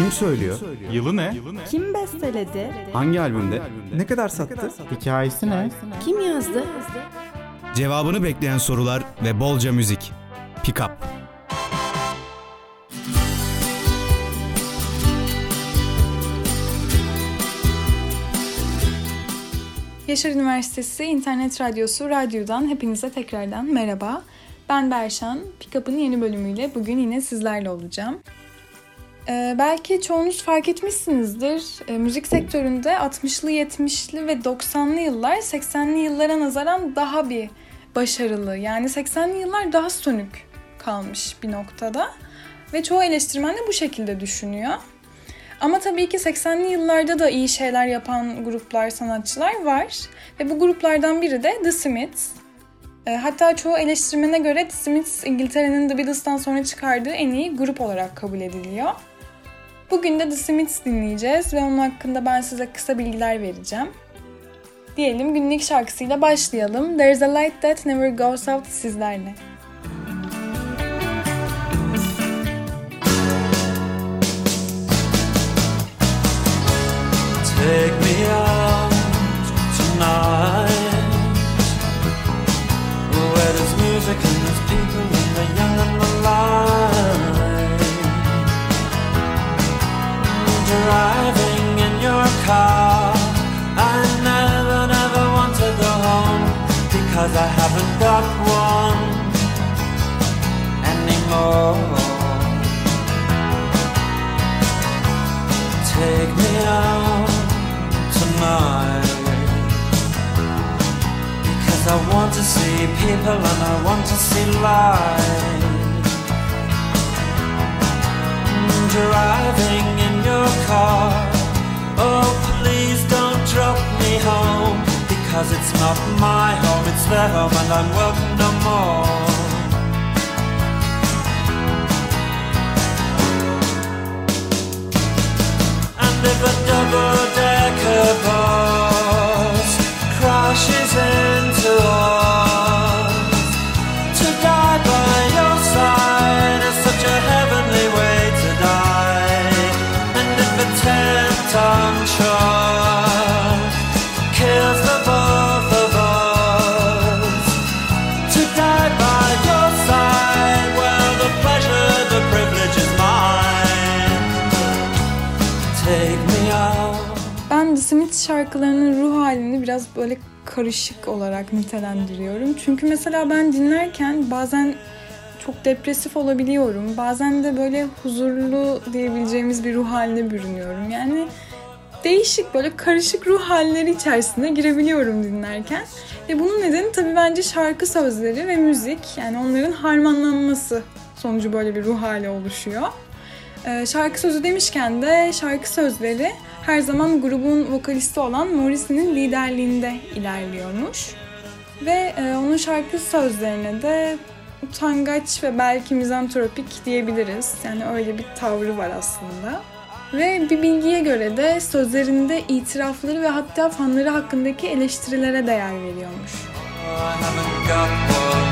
Kim söylüyor? Yılı ne? Kim besteledi? Hangi albümde? Ne kadar sattı? Hikayesi ne? Kim yazdı? Cevabını bekleyen sorular ve bolca müzik. Pick Up. Yaşar Üniversitesi İnternet Radyosu Radyo'dan hepinize tekrardan merhaba. Ben Berşan. Pickup'ın yeni bölümüyle bugün yine sizlerle olacağım. Ee, belki çoğunuz fark etmişsinizdir. Ee, müzik sektöründe 60'lı, 70'li ve 90'lı yıllar 80'li yıllara nazaran daha bir başarılı. Yani 80'li yıllar daha sönük kalmış bir noktada. Ve çoğu eleştirmen de bu şekilde düşünüyor. Ama tabii ki 80'li yıllarda da iyi şeyler yapan gruplar, sanatçılar var. Ve bu gruplardan biri de The Smiths. E, hatta çoğu eleştirmene göre The Smiths İngiltere'nin The Beatles'tan sonra çıkardığı en iyi grup olarak kabul ediliyor. Bugün de The Smiths dinleyeceğiz ve onun hakkında ben size kısa bilgiler vereceğim. Diyelim günlük şarkısıyla başlayalım. There's a light that never goes out sizlerle. Car. I never, never want to go home Because I haven't got one anymore. Take me out tonight Because I want to see people and I want to see life. Mm, driving in your car. Oh Because it's not my home, it's their home and I'm welcome no more. And if a double-decker biraz böyle karışık olarak nitelendiriyorum. Çünkü mesela ben dinlerken bazen çok depresif olabiliyorum. Bazen de böyle huzurlu diyebileceğimiz bir ruh haline bürünüyorum. Yani değişik böyle karışık ruh halleri içerisine girebiliyorum dinlerken. Ve bunun nedeni tabii bence şarkı sözleri ve müzik yani onların harmanlanması sonucu böyle bir ruh hali oluşuyor. Ee, şarkı sözü demişken de şarkı sözleri her zaman grubun vokalisti olan Morrissey'nin liderliğinde ilerliyormuş. Ve e, onun şarkı sözlerine de utangaç ve belki mizantropik diyebiliriz. Yani öyle bir tavrı var aslında. Ve bir bilgiye göre de sözlerinde itirafları ve hatta fanları hakkındaki eleştirilere değer veriyormuş. I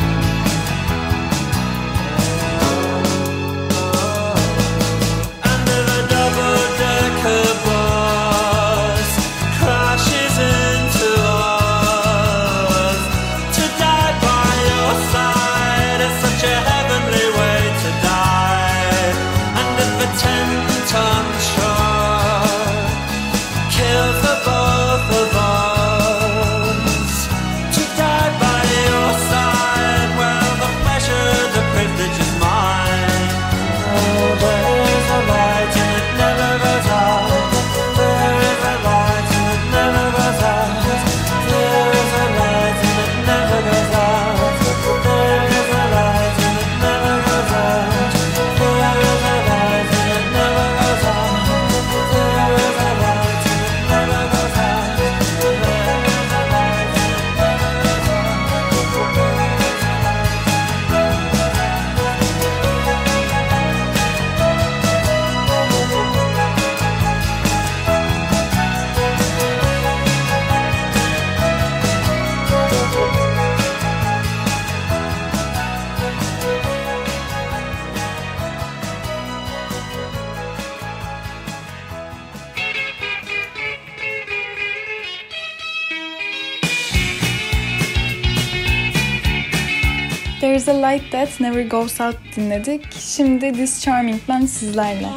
That Never Goes Out dinledik. Şimdi This Charming Man sizlerle.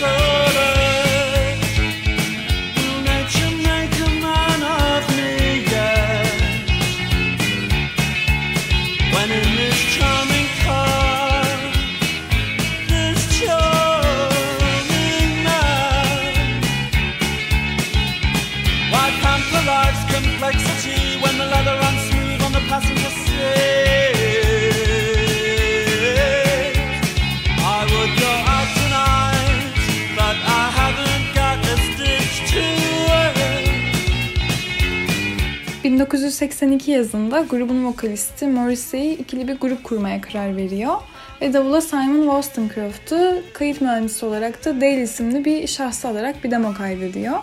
I 1982 yazında grubun vokalisti Morrissey ikili bir grup kurmaya karar veriyor. Ve davula Simon Wollstonecraft'ı kayıt mühendisi olarak da Dale isimli bir şahsı alarak bir demo kaydediyor.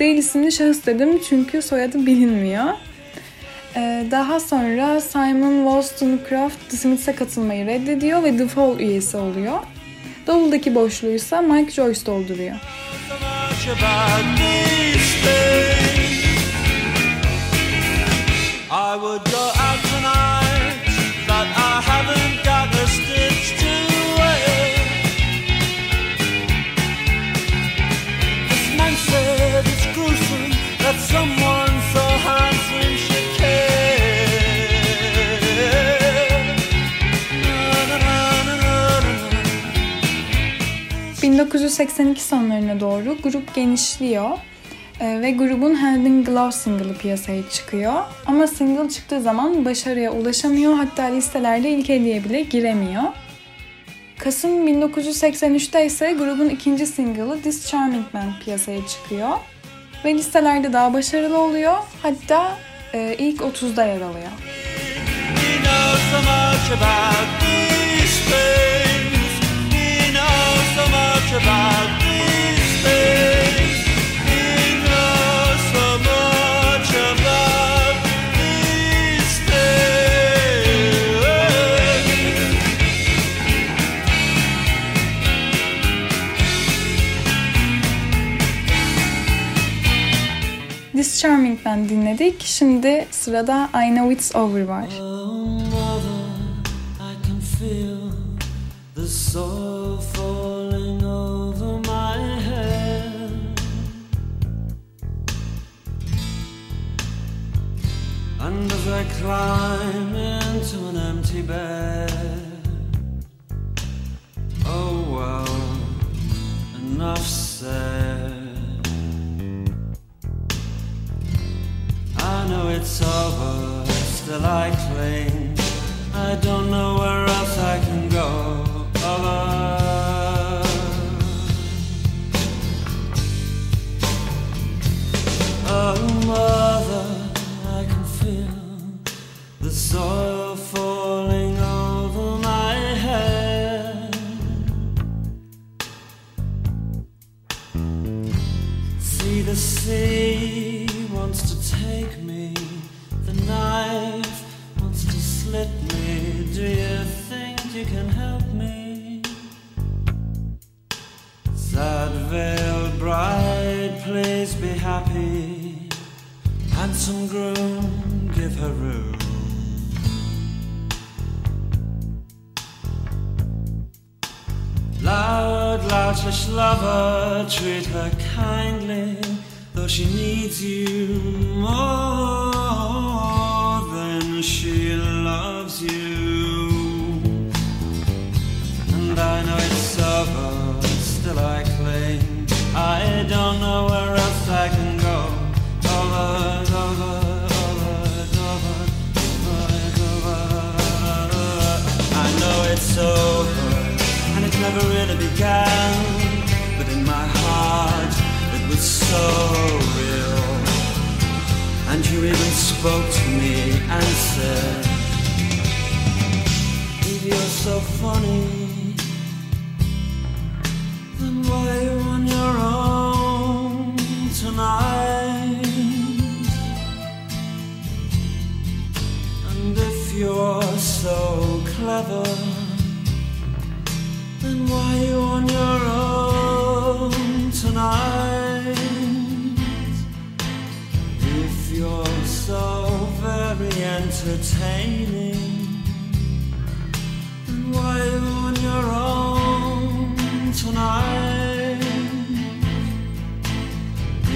Dale isimli şahıs dedim çünkü soyadı bilinmiyor. Ee, Daha sonra Simon Wollstonecraft The Smiths'e katılmayı reddediyor ve The Fall üyesi oluyor. Davuldaki boşluğu ise Mike Joyce dolduruyor. I would go out tonight, but I haven't got a stitch to wear. This man said it's gruesome that someone so handsome should care. Na, na, na, na, na, na. 1982 sonlarına doğru grup genişliyor ve grubun Hand in Glove single'ı piyasaya çıkıyor. Ama single çıktığı zaman başarıya ulaşamıyor hatta listelerde ilk 50'ye bile giremiyor. Kasım 1983'te ise grubun ikinci single'ı This Charming Man piyasaya çıkıyor. Ve listelerde daha başarılı oluyor hatta e, ilk 30'da yer alıyor. About Man dinledik. Şimdi sırada I Know It's Over var. And as I climb into an empty bed, oh well, enough said. Know it's over, still I cling. I don't know where else I can go. Over. Oh, mother, I can feel the soil happy. Handsome groom, give her room. Loud, loutish lover, treat her kindly, though she needs you more than she loves you. And I know it's over, still I cling. I don't know where never really began. But in my heart, it was so real. And you even spoke to me and said, If you're so funny, then why are you on your own tonight? And if you're so clever, why you on your own tonight? If you're so very entertaining. Why you on your own tonight?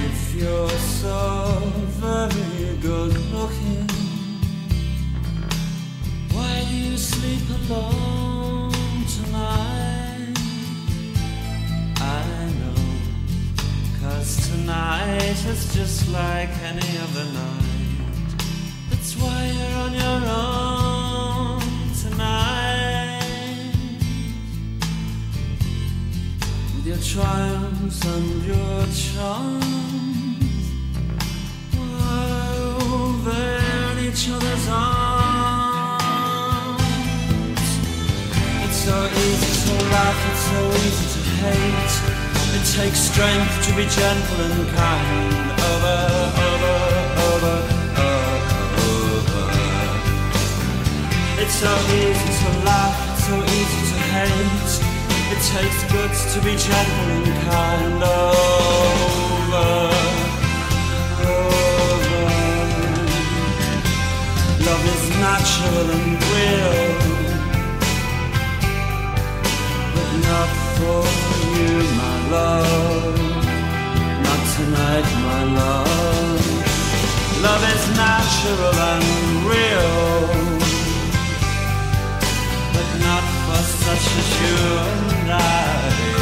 If you're so very good looking, why do you sleep alone tonight? Tonight is just like any other night. That's why you're on your own tonight. With your triumphs and your charms, while over in each other's arms. It's so easy to laugh, it's so easy to hate. It takes strength to be gentle and kind. Over, over, over, over. It's so easy to it's so easy to hate. It takes guts to be gentle and kind. Over, over. Love is natural and real, but not for you, my love. Not tonight, my love. Love is natural and real, but not for such as you and I,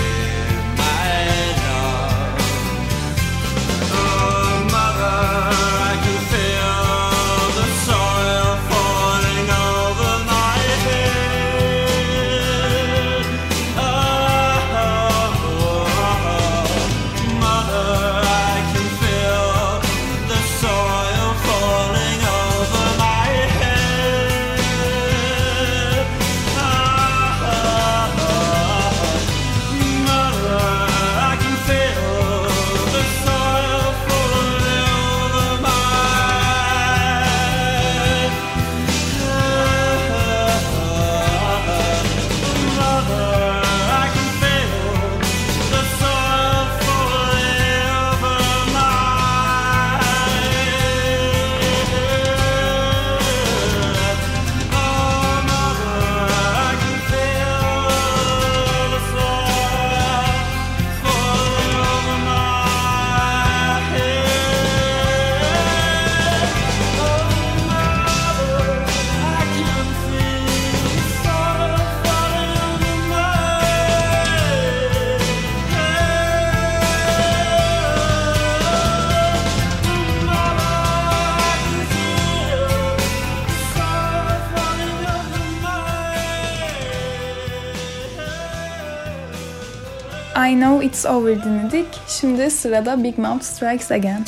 It's Over dinledik. Şimdi sırada Big Mouth Strikes Again.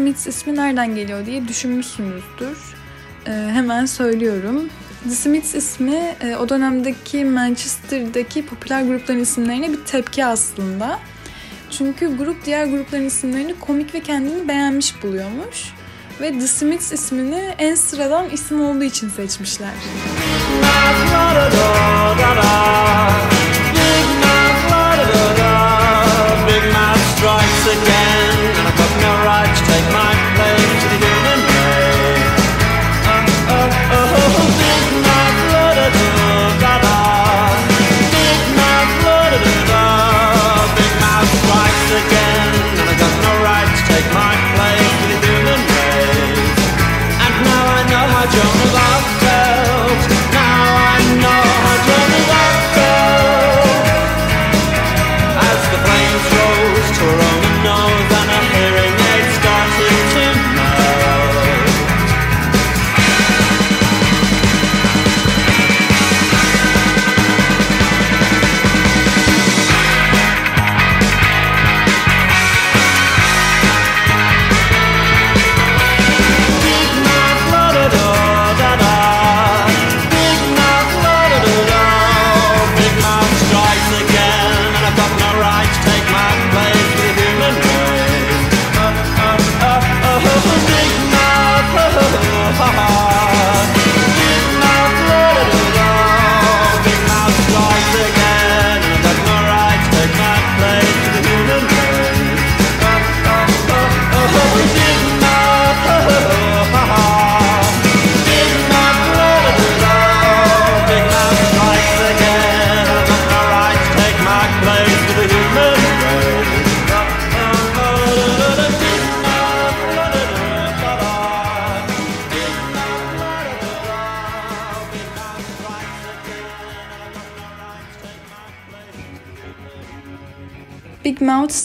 Smiths ismi nereden geliyor diye düşünmüşsünüzdür. Ee, hemen söylüyorum. The Smiths ismi e, o dönemdeki Manchester'daki popüler grupların isimlerine bir tepki aslında. Çünkü grup diğer grupların isimlerini komik ve kendini beğenmiş buluyormuş. Ve The Smiths ismini en sıradan isim olduğu için seçmişler. Big mouth strikes again,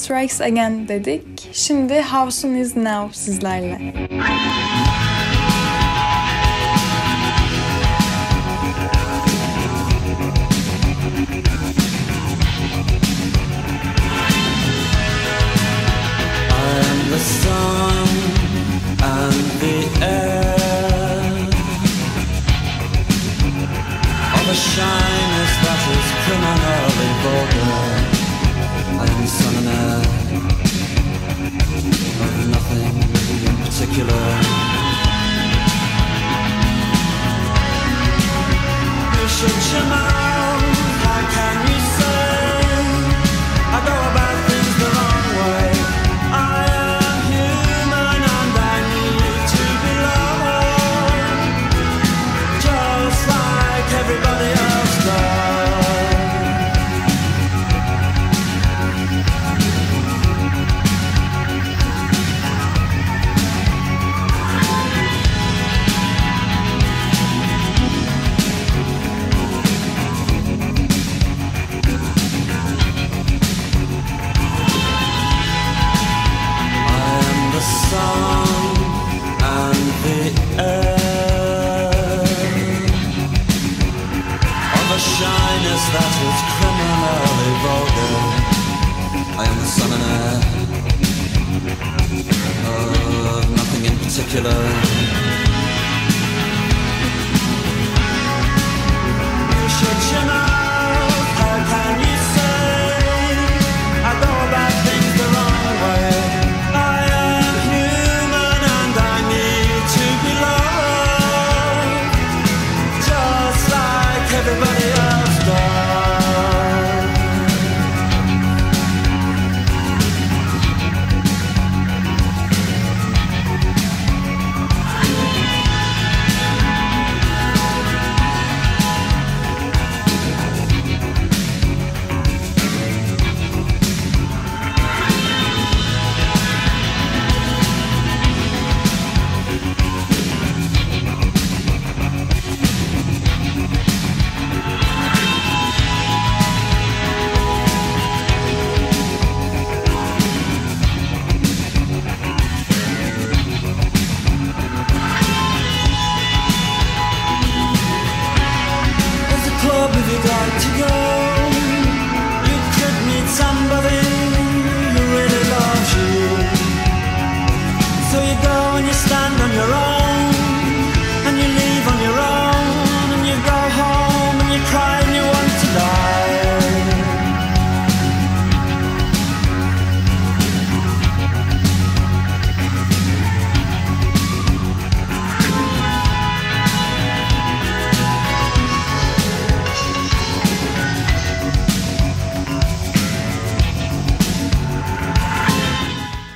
Strikes Again dedik. Şimdi House'un Is Now sizlerle.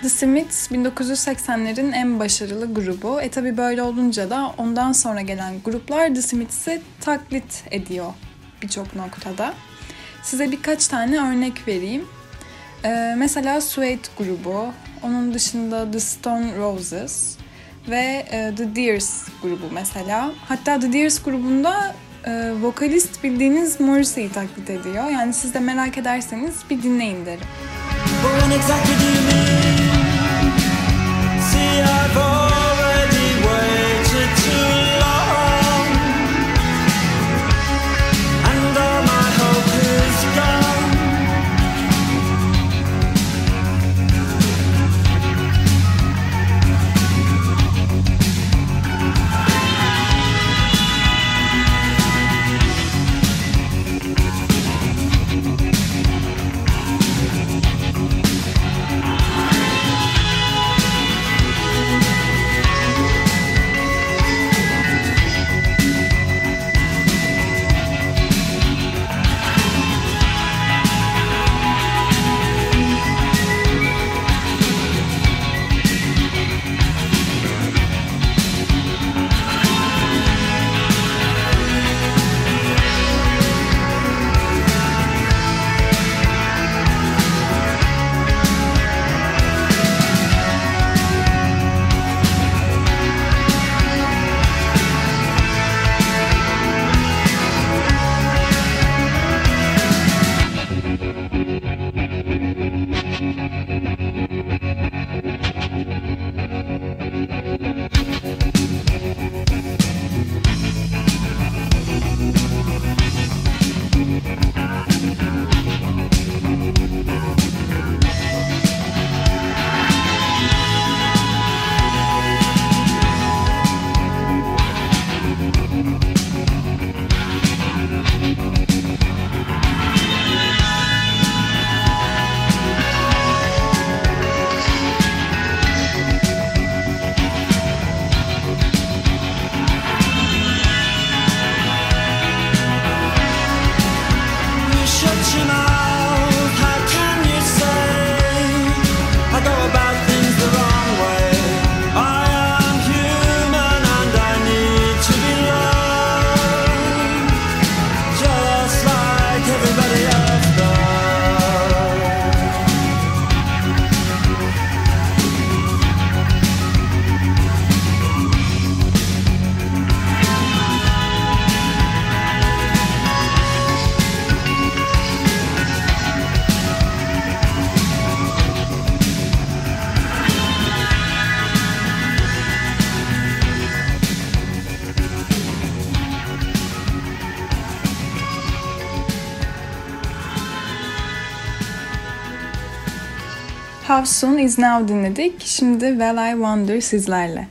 The Smiths 1980'lerin en başarılı grubu. E tabi böyle olunca da ondan sonra gelen gruplar The Smiths'i taklit ediyor birçok noktada. Size birkaç tane örnek vereyim. Ee, mesela Suede grubu, onun dışında The Stone Roses ve e, The Deers grubu mesela. Hatta The Deers grubunda e, vokalist bildiğiniz Morrissey'i taklit ediyor. Yani siz de merak ederseniz bir dinleyin derim. We are born. How Soon Is Now dinledik. Şimdi Well I Wonder sizlerle.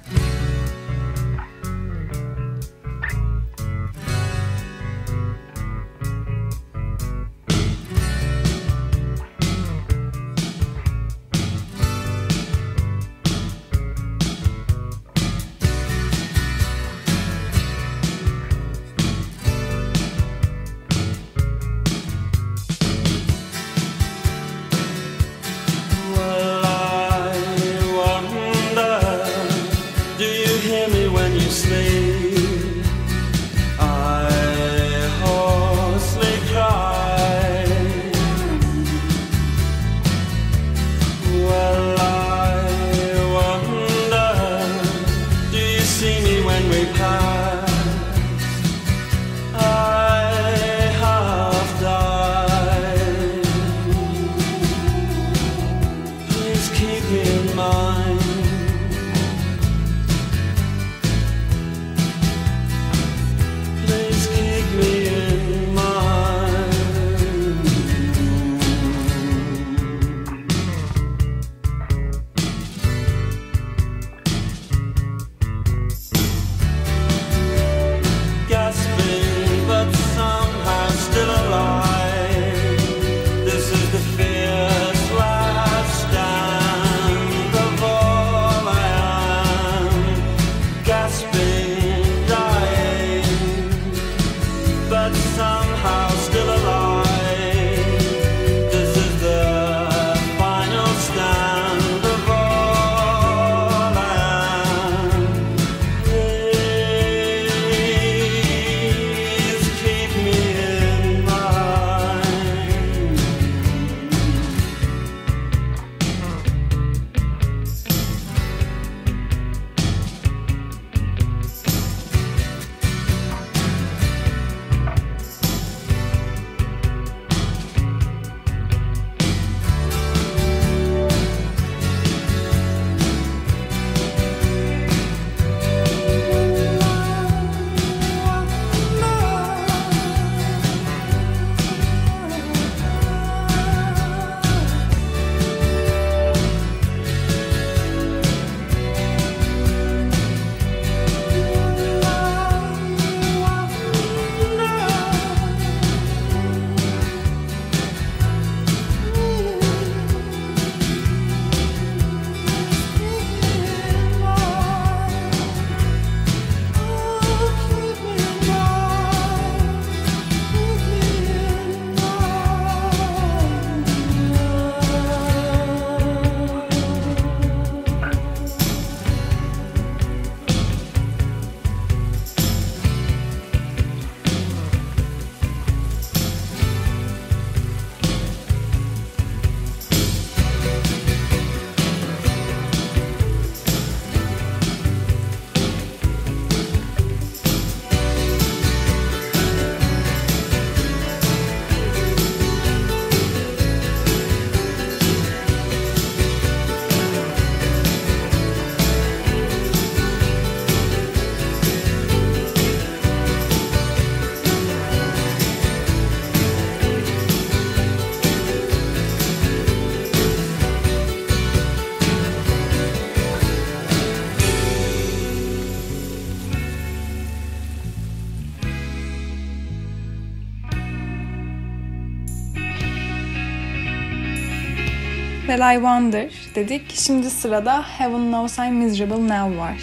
I Wonder dedik. Şimdi sırada Heaven Knows I'm Miserable Now var.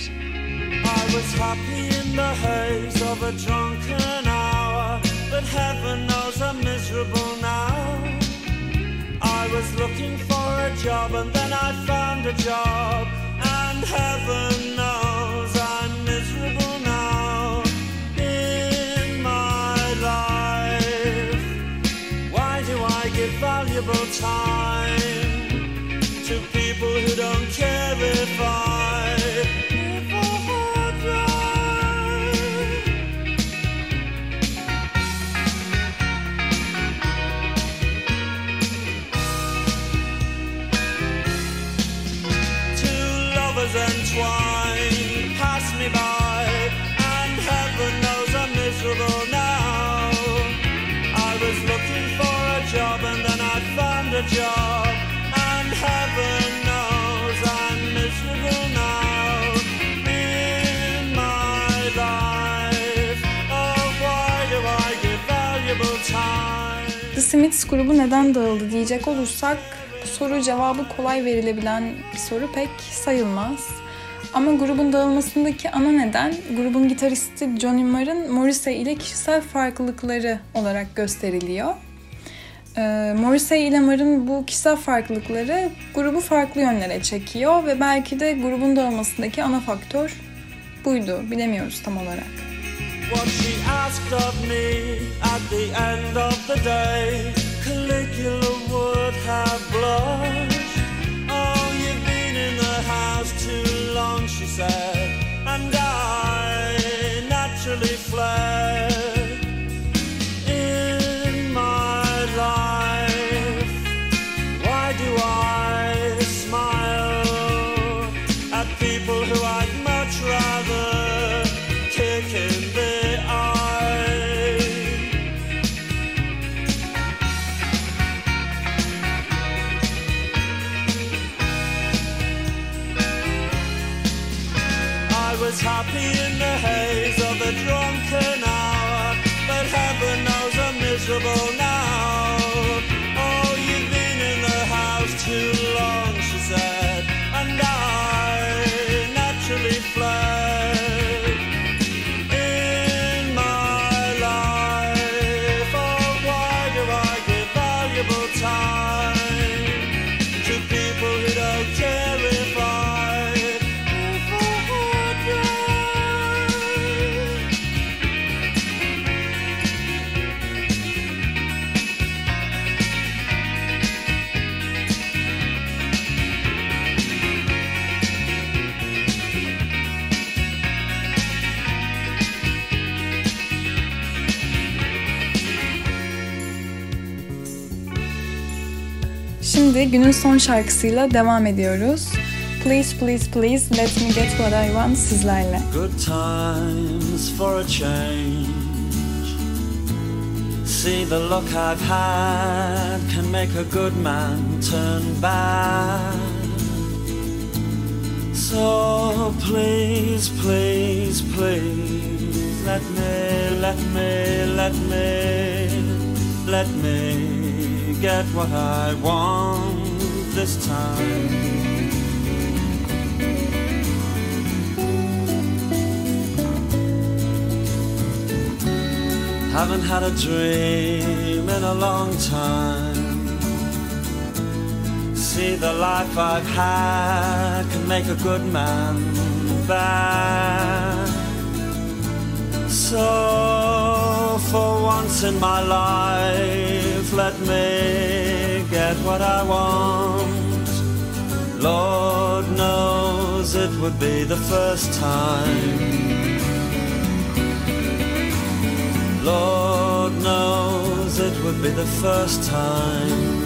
I was happy in the haze of a drunken hour, but heaven knows I'm miserable now. I was looking for a job and then I found a job, and heaven knows I'm miserable now who don't care if I Smiths grubu neden dağıldı diyecek olursak bu soru cevabı kolay verilebilen bir soru pek sayılmaz. Ama grubun dağılmasındaki ana neden grubun gitaristi Johnny Marr'ın Morrissey ile kişisel farklılıkları olarak gösteriliyor. Ee, Morrissey ile Marr'ın bu kişisel farklılıkları grubu farklı yönlere çekiyor ve belki de grubun dağılmasındaki ana faktör buydu. Bilemiyoruz tam olarak. What she asked of me at the end of the day, Caligula would have blushed. Oh, you've been in the house too long, she said, and I naturally fled Şimdi günün son şarkısıyla devam ediyoruz. Please Please Please Let Me Get What I Want sizlerle. Good times for a change. See the look I've had can make a good man turn bad. So please, please, please let me, let me, let me, let me get what I want this time. Haven't had a dream in a long time. See, the life I've had can make a good man bad. So, for once in my life, let me get what I want. Lord knows it would be the first time. Lord knows it would be the first time.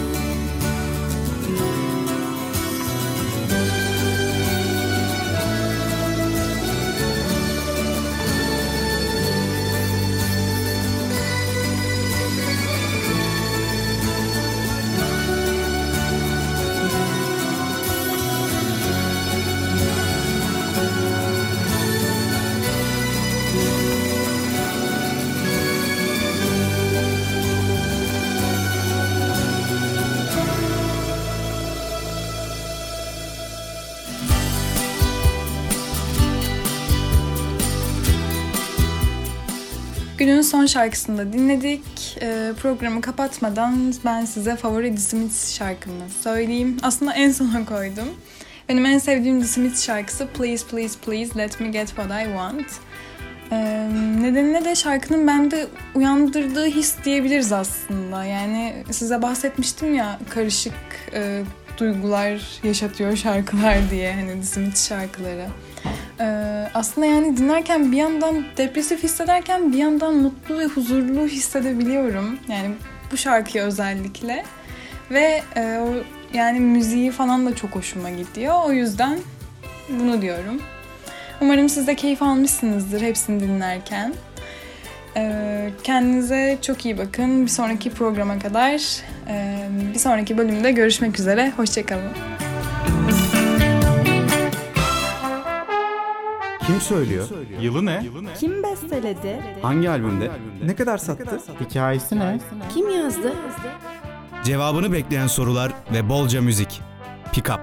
Günün son şarkısını da dinledik. Ee, programı kapatmadan ben size favori The Smiths şarkımı söyleyeyim. Aslında en sona koydum. Benim en sevdiğim The Smiths şarkısı Please Please Please Let Me Get What I Want. Ee, nedenine de şarkının bende uyandırdığı his diyebiliriz aslında. Yani size bahsetmiştim ya karışık e, duygular yaşatıyor şarkılar diye hani The Smiths şarkıları. Ee, aslında yani dinlerken bir yandan depresif hissederken bir yandan mutlu ve huzurlu hissedebiliyorum. Yani bu şarkıyı özellikle. Ve e, o yani müziği falan da çok hoşuma gidiyor. O yüzden bunu diyorum. Umarım siz de keyif almışsınızdır hepsini dinlerken. Ee, kendinize çok iyi bakın. Bir sonraki programa kadar, e, bir sonraki bölümde görüşmek üzere. Hoşçakalın. Kim söylüyor? Yılı ne? Kim besteledi? Hangi albümde? Ne kadar sattı? Hikayesi ne? Kim yazdı? Cevabını bekleyen sorular ve bolca müzik. Pick up.